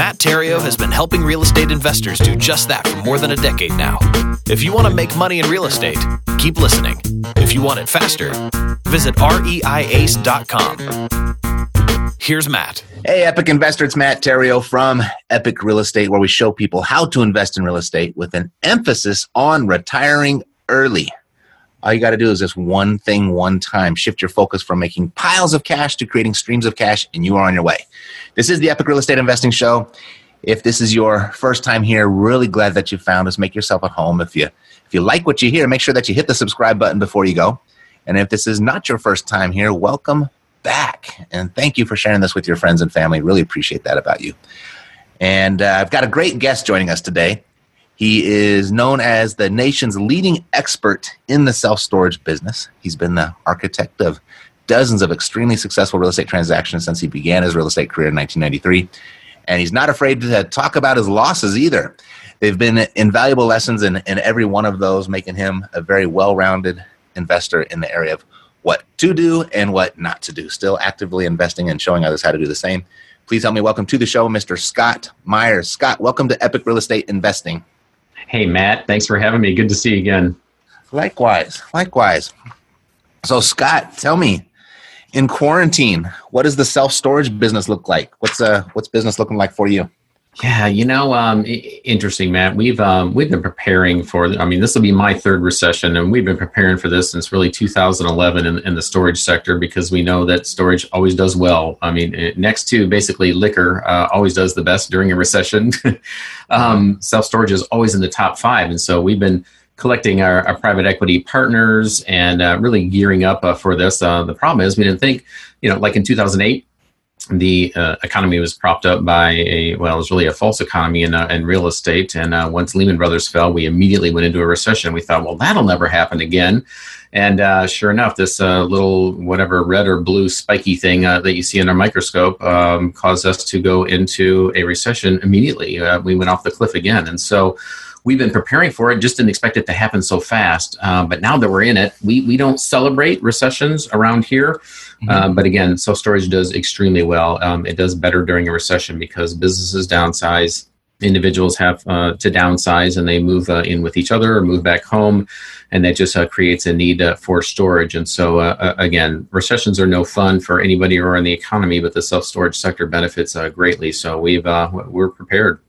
Matt Theriault has been helping real estate investors do just that for more than a decade now. If you want to make money in real estate, keep listening. If you want it faster, visit reiace.com. Here's Matt. Hey, Epic Investor, it's Matt Theriault from Epic Real Estate, where we show people how to invest in real estate with an emphasis on retiring early. All you got to do is just one thing one time. Shift your focus from making piles of cash to creating streams of cash, and you are on your way. This is the Epic Real Estate Investing Show. If this is your first time here, really glad that you found us. Make yourself at home. If you if you like what you hear, make sure that you hit the subscribe button before you go. And if this is not your first time here, welcome back. And thank you for sharing this with your friends and family. Really appreciate that about you. And uh, I've got a great guest joining us today. He is known as the nation's leading expert in the self storage business. He's been the architect of dozens of extremely successful real estate transactions since he began his real estate career in 1993. And he's not afraid to talk about his losses either. They've been invaluable lessons in, in every one of those, making him a very well rounded investor in the area of what to do and what not to do. Still actively investing and showing others how to do the same. Please help me welcome to the show Mr. Scott Meyers. Scott, welcome to Epic Real Estate Investing. Hey, Matt. Thanks for having me. Good to see you again. Likewise. Likewise. So, Scott, tell me, in quarantine, what does the self storage business look like? What's uh, what's business looking like for you? Yeah, you know, um, interesting, Matt. We've um, we've been preparing for. I mean, this will be my third recession, and we've been preparing for this since really 2011 in, in the storage sector because we know that storage always does well. I mean, next to basically liquor, uh, always does the best during a recession. um, Self storage is always in the top five, and so we've been collecting our, our private equity partners and uh, really gearing up uh, for this. Uh, the problem is we didn't think, you know, like in 2008 the uh, economy was propped up by a well, it was really a false economy in, uh, in real estate. And uh, once Lehman Brothers fell, we immediately went into a recession. We thought, well, that'll never happen again. And uh, sure enough, this uh, little whatever red or blue spiky thing uh, that you see under a microscope um, caused us to go into a recession immediately. we went off the cliff again, and so we've been preparing for it, just didn't expect it to happen so fast. But now that we're in it, we, we don't celebrate recessions around here. Mm-hmm. Um, but again, self storage does extremely well. Um, it does better during a recession because businesses downsize, individuals have uh, to downsize and they move uh, in with each other or move back home. And that just uh, creates a need uh, for storage. And so, uh, uh, again, recessions are no fun for anybody or in the economy, but the self storage sector benefits greatly. So we've we're prepared.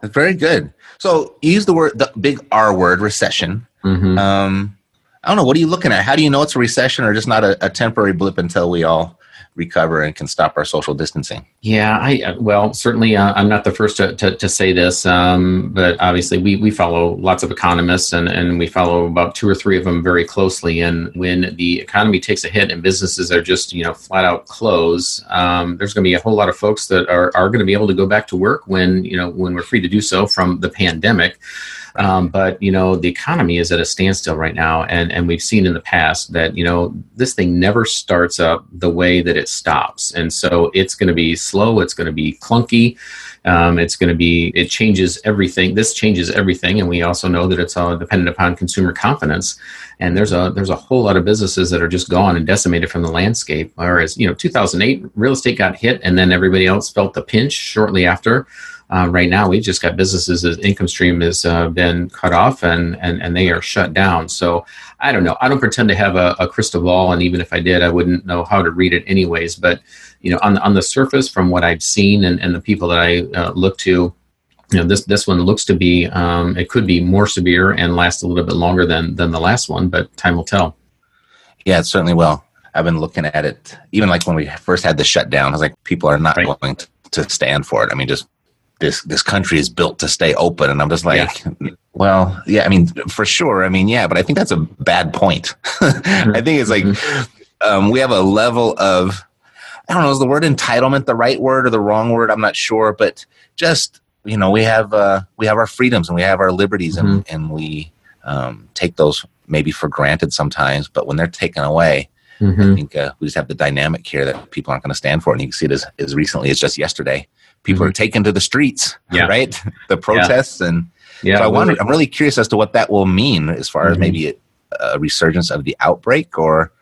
That's very good. So use the word, the big R word, recession. Mm-hmm. Um, I don't know. What are you looking at? How do you know it's a recession or just not a, a temporary blip until we all recover and can stop our social distancing? Yeah, I uh, well certainly uh, I'm not the first to, to, to say this, um, but obviously we, we follow lots of economists and, and we follow about two or three of them very closely. And when the economy takes a hit and businesses are just you know flat out close, um, there's going to be a whole lot of folks that are, are going to be able to go back to work when you know when we're free to do so from the pandemic. Um, but you know, the economy is at a standstill right now, and and we've seen in the past that you know this thing never starts up the way that it stops, and so it's going to be slow. It's going to be clunky. Um, it's going to be it changes everything. This changes everything, and we also know that it's all dependent upon consumer confidence. And there's a there's a whole lot of businesses that are just gone and decimated from the landscape. Whereas you know, 2008 real estate got hit, and then everybody else felt the pinch shortly after. Uh, right now, we've just got businesses that income stream has uh, been cut off and, and, and they are shut down. So I don't know. I don't pretend to have a, a, crystal ball, and even if I did, I wouldn't know how to read it anyways. But you know, on on the surface, from what I've seen and, and the people that I uh, look to, you know, this this one looks to be um, it could be more severe and last a little bit longer than than the last one, but time will tell. Yeah, it certainly will. I've been looking at it, even like when we first had the shutdown. I was like, people are not right. going to, to stand for it. I mean, just this this country is built to stay open and i'm just like yeah. well yeah i mean for sure i mean yeah but i think that's a bad point i think it's like mm-hmm. um, we have a level of i don't know is the word entitlement the right word or the wrong word i'm not sure but just you know we have uh, we have our freedoms and we have our liberties mm-hmm. and, and we um, take those maybe for granted sometimes but when they're taken away mm-hmm. i think uh, we just have the dynamic here that people aren't going to stand for and you can see it as, as recently as just yesterday people mm-hmm. are taken to the streets, yeah. right? The protests yeah. and yeah, so I wonder. I'm really curious as to what that will mean as far mm-hmm. as maybe a, a, resurgence of the outbreak, or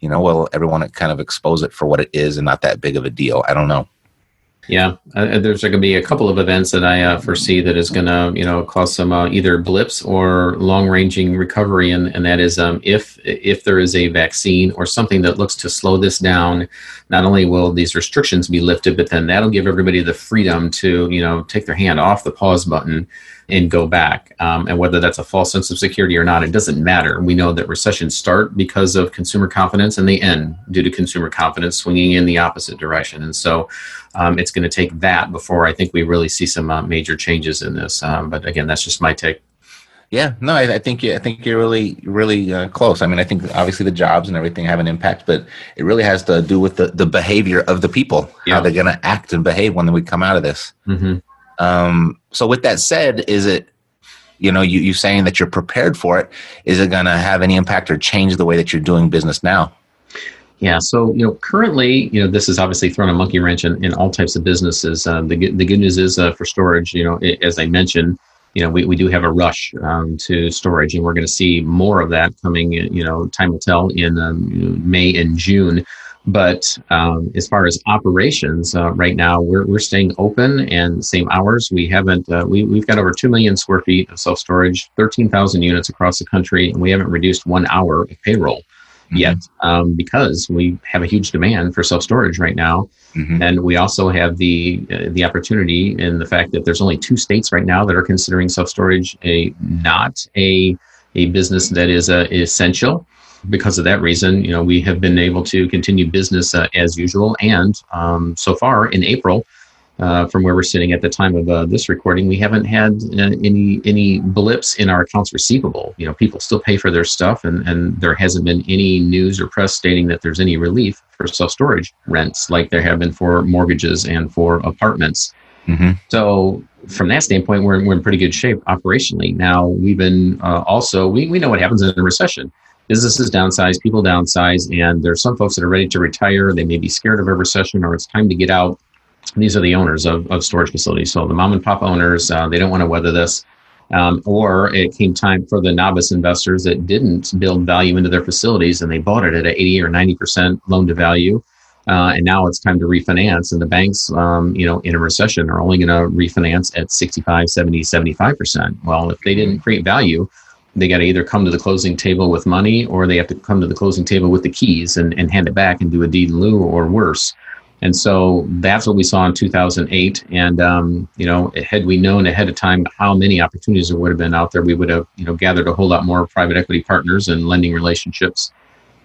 you know, will everyone kind of expose it for what it is and not that big of a deal? I don't know. Yeah, uh, there's going to be a couple of events that I uh, foresee that is going to, you know, cause some uh, either blips or long-ranging recovery, and, and that is um, if if there is a vaccine or something that looks to slow this down, not only will these restrictions be lifted, but then that'll give everybody the freedom to, you know, take their hand off the pause button and go back. Um, and whether that's a false sense of security or not, it doesn't matter. We know that recessions start because of consumer confidence and they end due to consumer confidence swinging in the opposite direction. And so um, it's going to take that before I think we really see some uh, major changes in this. Um, but again, that's just my take. Yeah, no, I, I think you, I think you're really, really uh, close. I mean, I think obviously the jobs and everything have an impact, but it really has to do with the, the behavior of the people, yeah. how they're going to act and behave when we come out of this. Mm-hmm. Um, so with that said, is it, you know, you, you saying that you're prepared for it, is it going to have any impact or change the way that you're doing business now? Yeah, so you know, currently, you know, this is obviously thrown a monkey wrench in, in all types of businesses. Uh, the the good news is uh, for storage, you know, it, as I mentioned, you know, we, we do have a rush um, to storage, and we're going to see more of that coming. You know, time will tell in um, May and June. But um, as far as operations, uh, right now we're, we're staying open and same hours. We haven't, uh, we, we've got over 2 million square feet of self storage, 13,000 units across the country, and we haven't reduced one hour of payroll mm-hmm. yet um, because we have a huge demand for self storage right now. Mm-hmm. And we also have the uh, the opportunity in the fact that there's only two states right now that are considering self storage a not a a business that is uh, essential because of that reason, you know, we have been able to continue business uh, as usual. And um, so far in April, uh, from where we're sitting at the time of uh, this recording, we haven't had uh, any any blips in our accounts receivable. You know, people still pay for their stuff, and and there hasn't been any news or press stating that there's any relief for self storage rents like there have been for mortgages and for apartments. Mm-hmm. So from that standpoint, we're, we're in pretty good shape operationally. Now we've been uh, also we, we know what happens in a recession businesses downsize, people downsize, and there's some folks that are ready to retire. They may be scared of a recession or it's time to get out. These are the owners of, of storage facilities. So the mom and pop owners, uh, they don't want to weather this. Um, or it came time for the novice investors that didn't build value into their facilities and they bought it at an 80 or 90% loan to value. Uh, and now it's time to refinance. And the banks, um, you know, in a recession are only going to refinance at 65, 70, 75%. Well, if they didn't create value, they got to either come to the closing table with money or they have to come to the closing table with the keys and, and hand it back and do a deed in lieu or worse. And so that's what we saw in 2008. And, um, you know, had we known ahead of time how many opportunities there would have been out there, we would have, you know, gathered a whole lot more private equity partners and lending relationships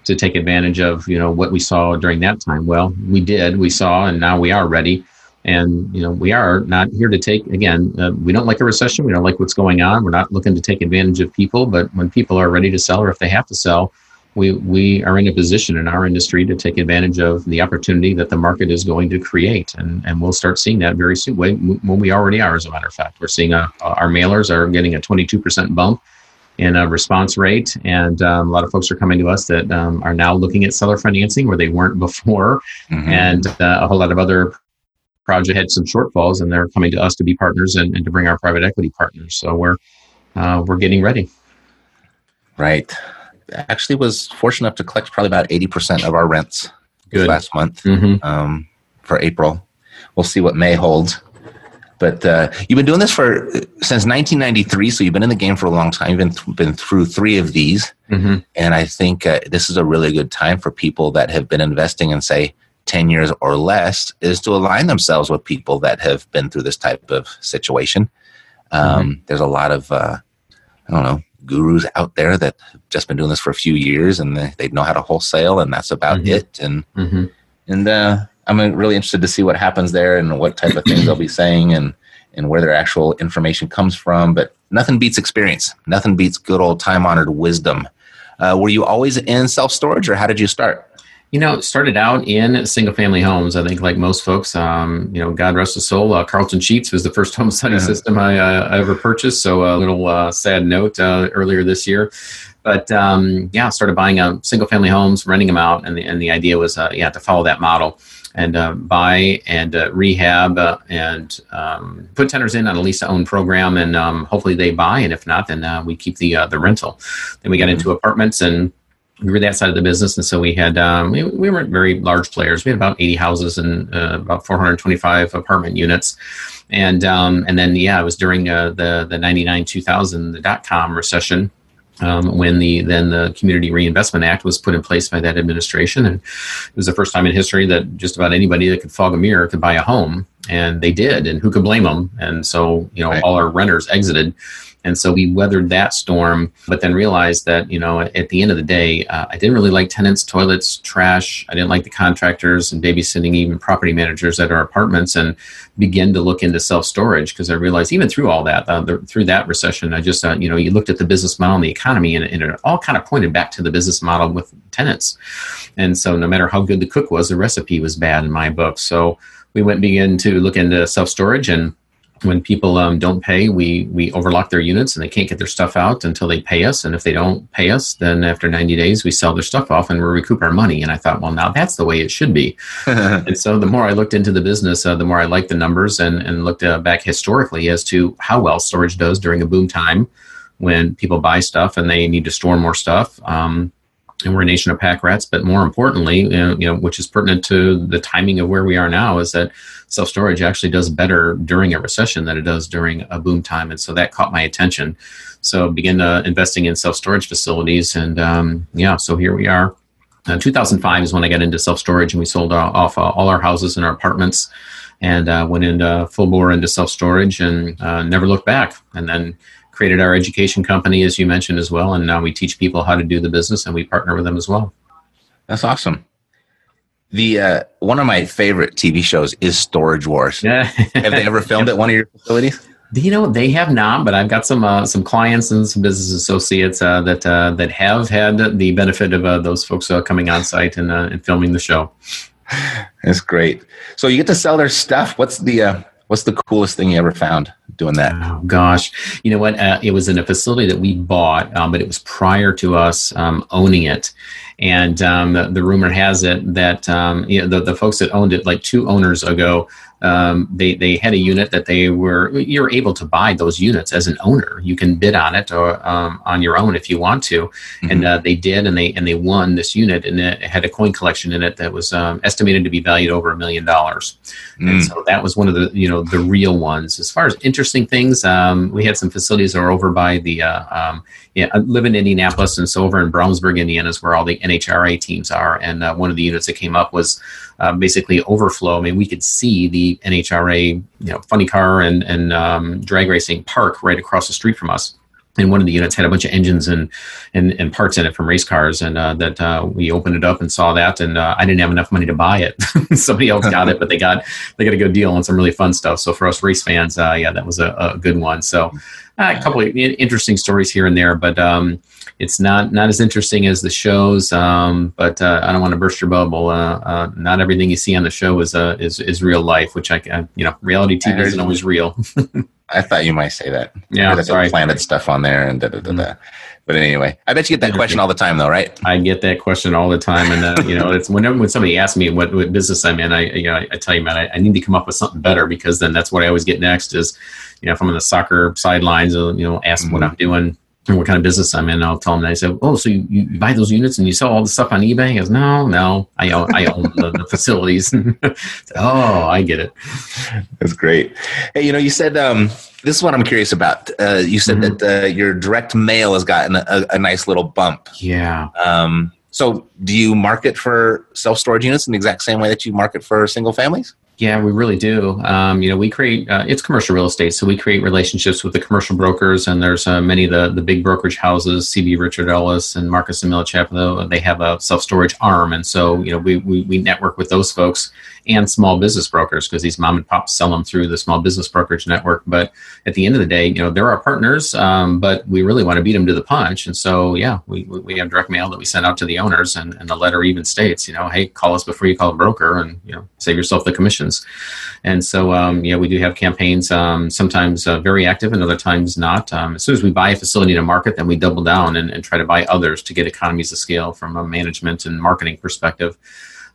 to take advantage of, you know, what we saw during that time. Well, we did, we saw, and now we are ready. And you know, we are not here to take again. Uh, we don't like a recession. We don't like what's going on. We're not looking to take advantage of people. But when people are ready to sell, or if they have to sell, we we are in a position in our industry to take advantage of the opportunity that the market is going to create, and and we'll start seeing that very soon. When we already are, as a matter of fact, we're seeing a, our mailers are getting a 22% bump in a response rate, and um, a lot of folks are coming to us that um, are now looking at seller financing where they weren't before, mm-hmm. and uh, a whole lot of other project had some shortfalls, and they're coming to us to be partners and, and to bring our private equity partners. So we're uh, we're getting ready. Right actually was fortunate enough to collect probably about 80% of our rents last month mm-hmm. um, for April. We'll see what May holds. But uh, you've been doing this for since 1993, so you've been in the game for a long time. You've been th- been through three of these, mm-hmm. and I think uh, this is a really good time for people that have been investing and say 10 years or less is to align themselves with people that have been through this type of situation. Um, mm-hmm. There's a lot of uh, I don't know gurus out there that have just been doing this for a few years and they, they know how to wholesale and that's about mm-hmm. it. And mm-hmm. and uh, I'm really interested to see what happens there and what type of things they'll be saying and and where their actual information comes from. But nothing beats experience. Nothing beats good old time honored wisdom. Uh, were you always in self storage or how did you start? You know, started out in single family homes. I think, like most folks, um, you know, God rest his soul, uh, Carleton Sheets was the first home study uh-huh. system I, uh, I, ever purchased. So, a little uh, sad note uh, earlier this year. But um, yeah, started buying uh, single family homes, renting them out. And the, and the idea was, uh, yeah, to follow that model and uh, buy and uh, rehab uh, and um, put tenants in on a lease to own program, and um, hopefully they buy. And if not, then uh, we keep the the rental. Then we got mm-hmm. into apartments and we were that side of the business, and so we had um, we, we, weren't very large players. We had about 80 houses and uh, about 425 apartment units, and um, and then yeah, it was during uh, the the 99 2000 the dot com recession. Um, when the then the Community Reinvestment Act was put in place by that administration, and it was the first time in history that just about anybody that could fog a mirror could buy a home, and they did, and who could blame them? And so you know right. all our renters exited, and so we weathered that storm, but then realized that, you know, at the end of the day, uh, I didn't really like tenants, toilets, trash. I didn't like the contractors and babysitting, even property managers at our apartments, and begin to look into self storage because I realized even through all that, uh, the, through that recession, I just, uh, you know, you looked at the business model and the economy, and, and it all kind of pointed back to the business model with tenants. And so no matter how good the cook was, the recipe was bad in my book. So we went and began to look into self storage and when people um, don't pay, we we overlock their units and they can't get their stuff out until they pay us. And if they don't pay us, then after 90 days, we sell their stuff off and we recoup our money. And I thought, well, now that's the way it should be. and so the more I looked into the business, uh, the more I liked the numbers and and looked uh, back historically as to how well storage does during a boom time when people buy stuff and they need to store more stuff. Um, and we're a nation of pack rats. But more importantly, you know, you know, which is pertinent to the timing of where we are now, is that self storage actually does better during a recession than it does during a boom time, and so that caught my attention. So begin uh, investing in self storage facilities, and um, yeah, so here we are. Uh, 2005 is when I got into self storage, and we sold uh, off all our houses and our apartments, and uh, went into full bore into self storage, and uh, never looked back. And then created our education company, as you mentioned as well, and now we teach people how to do the business, and we partner with them as well. That's awesome. The uh, one of my favorite TV shows is Storage Wars. Yeah. have they ever filmed at one of your facilities? You know, they have not, but I've got some uh, some clients and some business associates uh, that uh, that have had the benefit of uh, those folks uh, coming on site and, uh, and filming the show. That's great. So you get to sell their stuff. What's the what's the coolest thing you ever found? doing that? Oh, gosh, you know what? Uh, it was in a facility that we bought, um, but it was prior to us um, owning it. And um, the, the, rumor has it that um, you know, the, the folks that owned it, like two owners ago, um, they they had a unit that they were you're able to buy those units as an owner. You can bid on it or um, on your own if you want to, mm-hmm. and uh, they did, and they and they won this unit, and it had a coin collection in it that was um, estimated to be valued over a million dollars, and mm. so that was one of the you know the real ones. As far as interesting things, um, we had some facilities that are over by the uh, um, yeah, I live in Indianapolis, and so over in Brownsburg, Indiana, is where all the NHRA teams are. And uh, one of the units that came up was uh, basically overflow. I mean, we could see the NHRA, you know, funny car and and um, drag racing park right across the street from us. and one of the units had a bunch of engines and and, and parts in it from race cars. And uh, that uh, we opened it up and saw that. And uh, i didn't have enough money to buy it. Somebody else got it but they got they got a good deal on some really fun stuff. So for us race fans uh, yeah that was a, a good one. So uh, a couple of interesting stories here and there but um, it's not not as interesting as the shows um, but uh, i don't want to burst your bubble not everything you see on the show is is, is real life which i you know reality tv isn't always real I thought you might say that. Yeah, that's sorry. Planted stuff on there and da da da da. Mm-hmm. But anyway, I bet you get that question all the time, though, right? I get that question all the time, and uh, you know, it's whenever when somebody asks me what, what business I'm in, I you know, I, I tell you, man, I, I, need to come up with something better because then that's what I always get next. Is you know, if I'm on the soccer sidelines, uh, you know, ask mm-hmm. what I'm doing, and what kind of business I'm in. I'll tell them. That I say, "Oh, so you, you buy those units and you sell all the stuff on eBay?" He goes, "No, no, I own I own the, the, facilities." oh, I get it. That's great. Hey, you know, you said um, this is what I'm curious about. Uh, you said mm-hmm. that uh, your direct mail has gotten a, a nice little bump. Yeah. Um, so, do you market for self storage units in the exact same way that you market for single families? Yeah, we really do. Um, you know, we create uh, it's commercial real estate, so we create relationships with the commercial brokers, and there's uh, many of the the big brokerage houses, CB Richard Ellis and Marcus and Millichap. They have a self storage arm, and so you know we, we we network with those folks and small business brokers because these mom and pops sell them through the small business brokerage network. But at the end of the day, you know, they're our partners, um, but we really want to beat them to the punch. And so, yeah, we, we have direct mail that we send out to the owners, and, and the letter even states, you know, hey, call us before you call a broker, and you know, save yourself the commissions. And so, um, yeah, we do have campaigns, um, sometimes uh, very active, and other times not. Um, as soon as we buy a facility a market, then we double down and, and try to buy others to get economies of scale from a management and marketing perspective.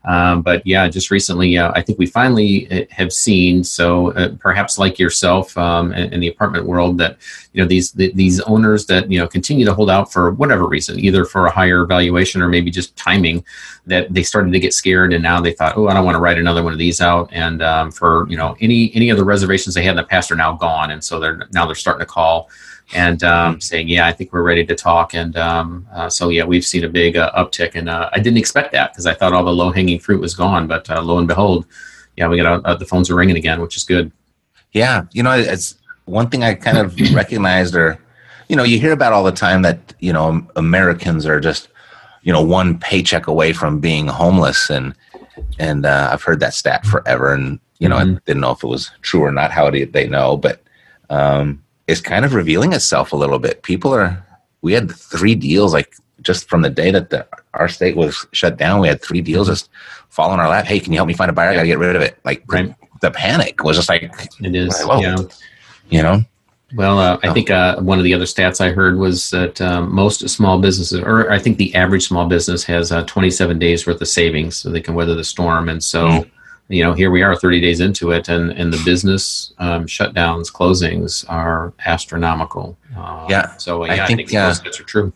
Um, but yeah, just recently, uh, I think we finally uh, have seen. So uh, perhaps like yourself um, in, in, the apartment world, that you know these the, these owners that you know continue to hold out for whatever reason, either for a higher valuation or maybe just timing, that they started to get scared, and now they thought, oh, I don't want to write another one of these out. And um, for you know any any of the reservations they had in the past are now gone, and so they're now they're starting to call and um, mm-hmm. saying, "Yeah, I think we're ready to talk." And um, uh, so, yeah, we've seen a big uh, uptick, and uh, I didn't expect that because I thought all the low hanging fruit was gone. But uh, lo and behold, yeah, we got uh, the phones are ringing again, which is good. Yeah, you know, it's one thing I kind of recognized, or you know, you hear about all the time that you know Americans are just you know one paycheck away from being homeless, and and uh, I've heard that stat forever, and you know, mm-hmm. I didn't know if it was true or not. How did they know? But um, is kind of revealing itself a little bit. People are, we had three deals like just from the day that the, our state was shut down, we had three deals just fall in our lap. Hey, can you help me find a buyer? I got to get rid of it. Like right. the panic was just like, it is, like, yeah. you know? Well, uh, I think uh, one of the other stats I heard was that um, most small businesses, or I think the average small business has uh, 27 days worth of savings so they can weather the storm. And so, mm you know, here we are 30 days into it, and, and the business um, shutdowns, closings are astronomical. Uh, yeah. So, yeah, I think, I think those bits are true.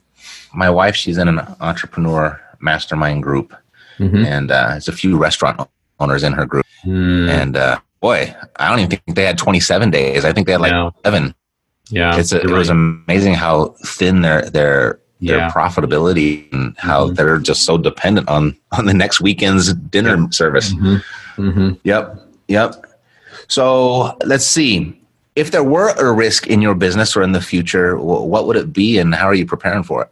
My wife, she's in an entrepreneur mastermind group, mm-hmm. and uh, there's a few restaurant owners in her group. Mm. And uh, boy, I don't even think they had 27 days. I think they had like no. seven. Yeah. It's a, it right. was amazing how thin their, their, their yeah. profitability and how mm-hmm. they're just so dependent on on the next weekend's dinner yeah. service. Mm-hmm. Mm-hmm. Yep. Yep. So let's see. If there were a risk in your business or in the future, what would it be and how are you preparing for it?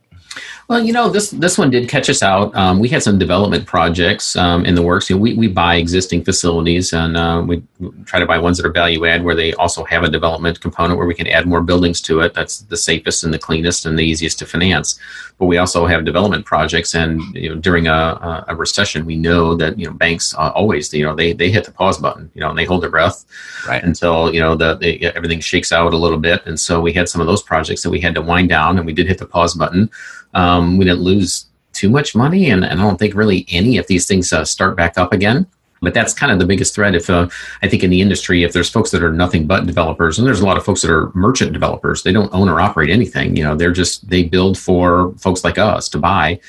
Well, you know, this this one did catch us out. Um, we had some development projects um, in the works. You know, we, we buy existing facilities and uh, we try to buy ones that are value add where they also have a development component where we can add more buildings to it. That's the safest and the cleanest and the easiest to finance. But we also have development projects, and you know, during a, a recession, we know that you know banks always you know they they hit the pause button, you know, and they hold their breath right. until you know the they, everything shakes out a little bit. And so we had some of those projects that we had to wind down, and we did hit the pause button. Um, we didn't lose too much money, and, and I don't think really any if these things uh, start back up again. But that's kind of the biggest threat. If uh, I think in the industry, if there's folks that are nothing but developers, and there's a lot of folks that are merchant developers, they don't own or operate anything. You know, they're just they build for folks like us to buy.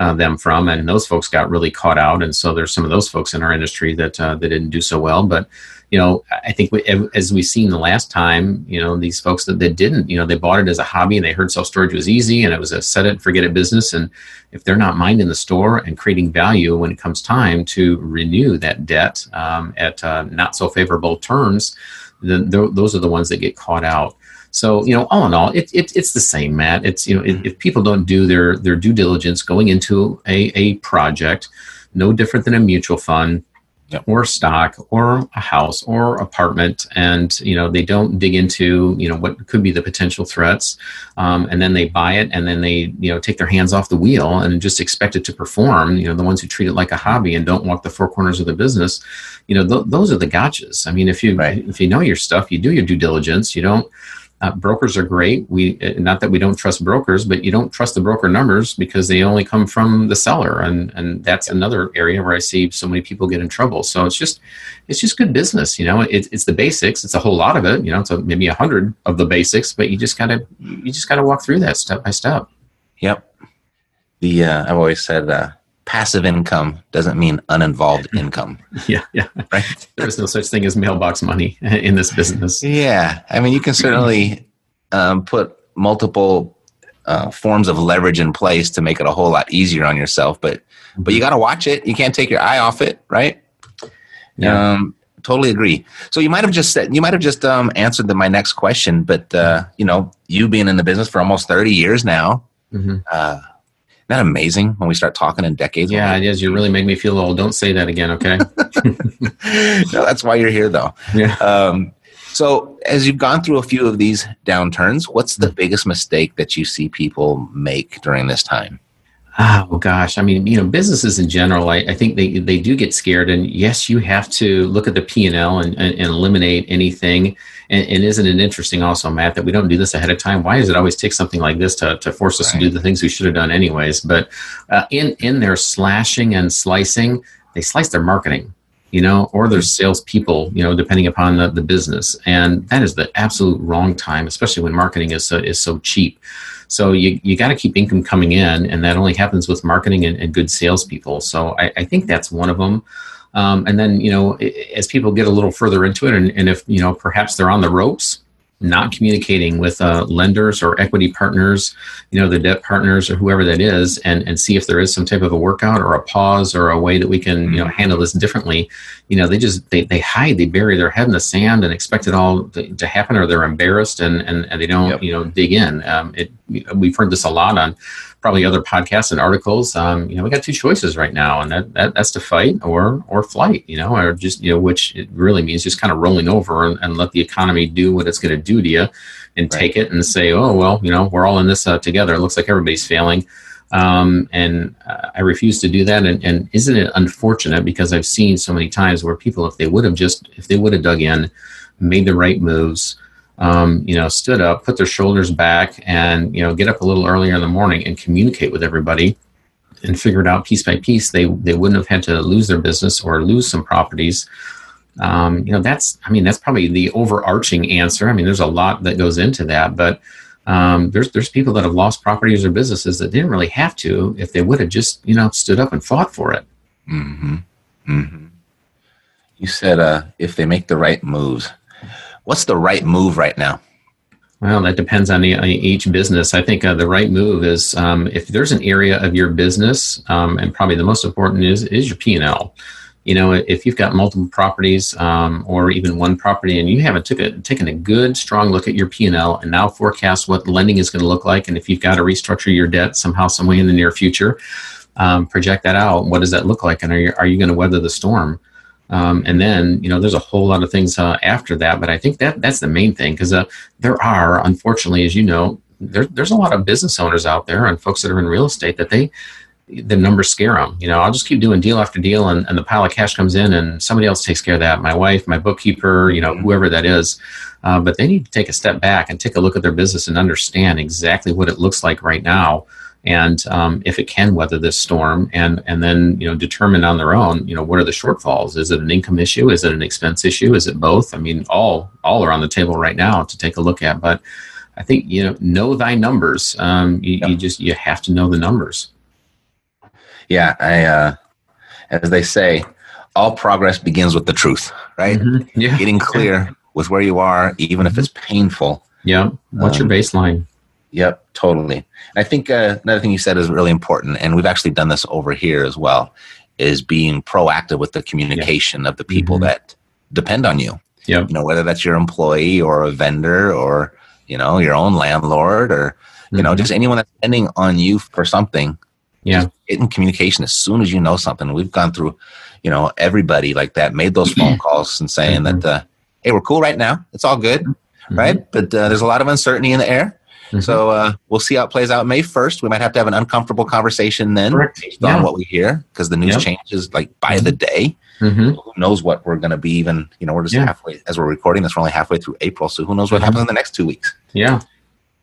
Uh, them from, and those folks got really caught out, and so there's some of those folks in our industry that uh, that didn't do so well. But you know, I think we, as we've seen the last time, you know, these folks that, that didn't, you know, they bought it as a hobby and they heard self storage was easy and it was a set it, forget it business. And if they're not minding the store and creating value when it comes time to renew that debt um, at uh, not so favorable terms, then th- those are the ones that get caught out. So you know, all in all, it, it it's the same, Matt. It's you know, if, if people don't do their their due diligence going into a a project, no different than a mutual fund. Or stock or a house or apartment and you know they don't dig into you know what could be the potential threats. Um, and then they buy it and then they you know take their hands off the wheel and just expect it to perform. You know the ones who treat it like a hobby and don't walk the four corners of the business you know th- those are the gotchas. I mean if you Right. if you know your stuff you do your due diligence. You don't uh, brokers are great. We uh, not that we don't trust brokers, but you don't trust the broker numbers because they only come from the seller, and and that's another area where I see so many people get in trouble. So it's just it's just good business, you know. It's it's the basics. It's a whole lot of it, you know. It's a, maybe a hundred of the basics, but you just gotta you just gotta walk through that step by step. Yep. The uh, I've always said uh, passive income doesn't mean uninvolved income, Yeah, yeah. right? There is no such thing as mailbox money in this business. Yeah, I mean, you can certainly um, put multiple uh, forms of leverage in place to make it a whole lot easier on yourself, but but you got to watch it. You can't take your eye off it, right? Yeah. Um, totally agree. So you might have just said you might have just um, answered the, my next question, but uh, you know, you being in the business for almost thirty years now, hmm uh, that amazing when we start talking in decades? Yeah, it is. You really make me feel old. Don't say that again, okay? no, that's why you're here, though. yeah. Um, so, as you've gone through a few of these downturns, what's the biggest mistake that you see people make during this time? Oh gosh, I mean, you know, businesses in general, I, I think they they do get scared, and yes, you have to look at the P and L and and eliminate anything. And, and isn't it interesting, also, Matt, that we don't do this ahead of time? Why does it always take something like this to to force us Right. to do the things we should have done anyways? But uh, in in their slashing and slicing, they slice their marketing. You know, or their salespeople, you know, depending upon the, the business, and that is the absolute wrong time, especially when marketing is so, is so cheap. So you, you got to keep income coming in, and that only happens with marketing and, and good salespeople. So I, I think that's one of them. Um, and then you know, as people get a little further into it, and, and if you know, perhaps they're on the ropes, not communicating with uh, lenders or equity partners, you know, the debt partners or whoever that is, and and see if there is some type of a workout or a pause or a way that we can you know handle this differently. You know, they just they, they hide, they bury their head in the sand and expect it all to, to happen, or they're embarrassed and and, and they don't Yep. you know dig in. Um, it we've heard this a lot on probably other podcasts and articles. Um, you know, we got two choices right now, and that, that that's to fight or or flight. You know, or just you know, which it really means just kind of rolling over and, and let the economy do what it's going to do to you, and Right. take it and say, oh well, you know, we're all in this uh, together. It looks like everybody's failing. Um, and uh, I refuse to do that. And, and isn't it unfortunate because I've seen so many times where people, if they would have just, if they would have dug in, made the right moves, um, you know, stood up, put their shoulders back, and you know, get up a little earlier in the morning and communicate with everybody, and figure it out piece by piece, they they wouldn't have had to lose their business or lose some properties. Um, you know, that's I mean, that's probably the overarching answer. I mean, there's a lot that goes into that, but um, there's there's people that have lost properties or businesses that didn't really have to if they would have just you know stood up and fought for it. Mm-hmm. Mm-hmm. You said uh, if they make the right moves. What's the right move right now? Well, that depends on, the, on each business. I think uh, the right move is um, if there's an area of your business, um, and probably the most important is is your P and L. You know, if you've got multiple properties um, or even one property, and you haven't took a, taken a good, strong look at your P and L, and now forecast what lending is going to look like, and if you've got to restructure your debt somehow, some way in the near future, um, project that out. What does that look like, and are you, are you going to weather the storm? Um, and then you know there's a whole lot of things uh, after that, but I think that that's the main thing because uh, there are, unfortunately, as you know, there, there's a lot of business owners out there and folks that are in real estate that they the numbers scare them. You know, I'll just keep doing deal after deal, and, and the pile of cash comes in, and somebody else takes care of that. My wife, my bookkeeper, you know, whoever that is. Uh, but they need to take a step back and take a look at their business and understand exactly what it looks like right now, and um, if it can weather this storm, and and then you know determine on their own, you know, what are the shortfalls? Is it an income issue? Is it an expense issue? Is it both? I mean, all all are on the table right now to take a look at, but. I think you know know thy numbers. Um, you, you just you have to know the numbers. Yeah, I uh, as they say, all progress begins with the truth, right? Mhm. Yeah. Getting clear with where you are, even if it's painful. Yeah. What's your Um, baseline? Yep, totally. I think uh, another thing you said is really important, and we've actually done this over here as well, is being proactive with the communication of the people Mhm. that depend on you. Yep. You know, whether that's your employee or a vendor or you know, your own landlord or, you know, Mhm. just anyone that's depending on you for something. Yeah. Get in communication as soon as you know something. We've gone through, you know, everybody like that, made those phone calls and saying Mhm. that, uh, hey, we're cool right now. It's all good, Mhm. right? But uh, there's a lot of uncertainty in the air. Mhm. So uh, we'll see how it plays out May 1st. We might have to have an uncomfortable conversation then Correct. based Yeah. on what we hear because the news Yep. changes like by the day. Mhm. Who knows what we're going to be even, you know, we're just Yeah. halfway, as we're recording this, we're only halfway through April. So who knows what Mhm. happens in the next two weeks? Yeah.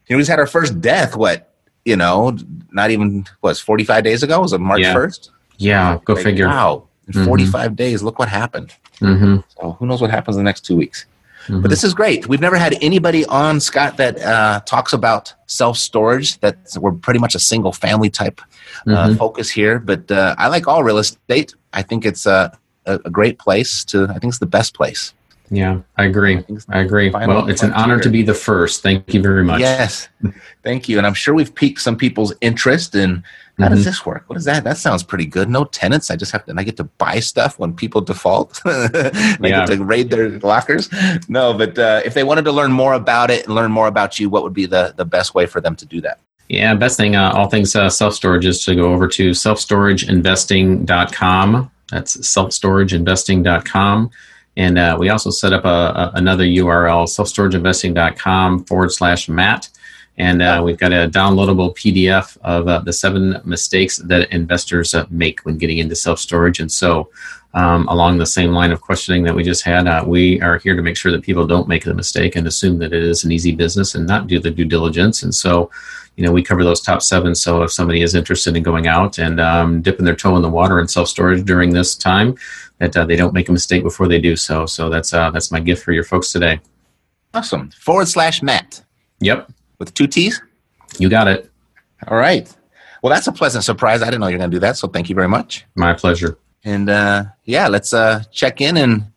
You know, we just had our first death, what, you know, not even, was 45 days ago? Was it March Yeah. 1st? Yeah. Go Like, figure. Wow. In Mhm. 45 days, look what happened. So who knows what happens in the next two weeks? Mm-hmm. But this is great. We've never had anybody on Scott that uh, talks about self storage. That we're pretty much a single family type uh, Mhm. focus here. But uh, I like all real estate. I think it's a, a, great place to. I think it's the best place. Yeah, I agree. it's I agree. Well, it's an honor to be the first. Thank you very much. Yes, thank you. And I'm sure we've piqued some people's interest in. How does Mhm. this work? What is that? That sounds pretty good. No tenants. I just have to. And I get to buy stuff when people default. I Yeah. get to raid their lockers. No, but uh, if they wanted to learn more about it and learn more about you, what would be the the best way for them to do that? Yeah, best thing, uh, all things uh, self storage is to go over to selfstorageinvesting.com. That's selfstorageinvesting.com. And uh, we also set up a, a, another URL, selfstorageinvesting.com forward slash Matt. And uh, we've got a downloadable PDF of uh, the seven mistakes that investors uh, make when getting into self storage. And so, um, along the same line of questioning that we just had, uh, we are here to make sure that people don't make the mistake and assume that it is an easy business and not do the due diligence. And so, you know, we cover those top seven. So if somebody is interested in going out and um, dipping their toe in the water in self storage during this time, that uh, they don't make a mistake before they do so. So that's uh, that's my gift for your folks today. Awesome. Forward slash Matt Yep, with two T's. you got it. All right. Well, that's a pleasant surprise. I didn't know you were going to do that. So thank you very much. My pleasure. And uh, yeah, let's uh, check in and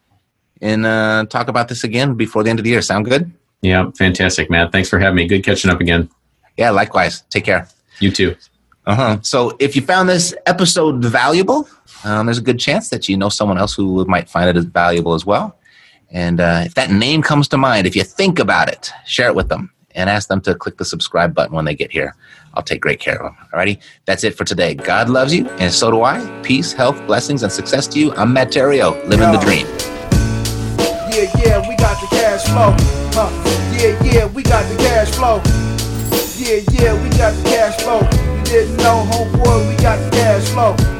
and uh, talk about this again before the end of the year. Sound good? Yeah, fantastic, Matt. Thanks for having me. Good catching up again. Yeah, likewise. Take care. You too. Uh huh. So if you found this episode valuable, um, there's a good chance that you know someone else who might find it as valuable as well. And uh, if that name comes to mind, if you think about it, share it with them and ask them to click the subscribe button when they get here. I'll take great care of them. Alrighty, that's it for today. God loves you, and so do I. Peace, health, blessings, and success to you. I'm Matt Theriault, living the dream. Yeah, yeah, we got the cash flow. Huh. Yeah, yeah, we got the cash flow. Yeah, yeah, we got the cash flow. You didn't know, homeboy, we got the cash flow.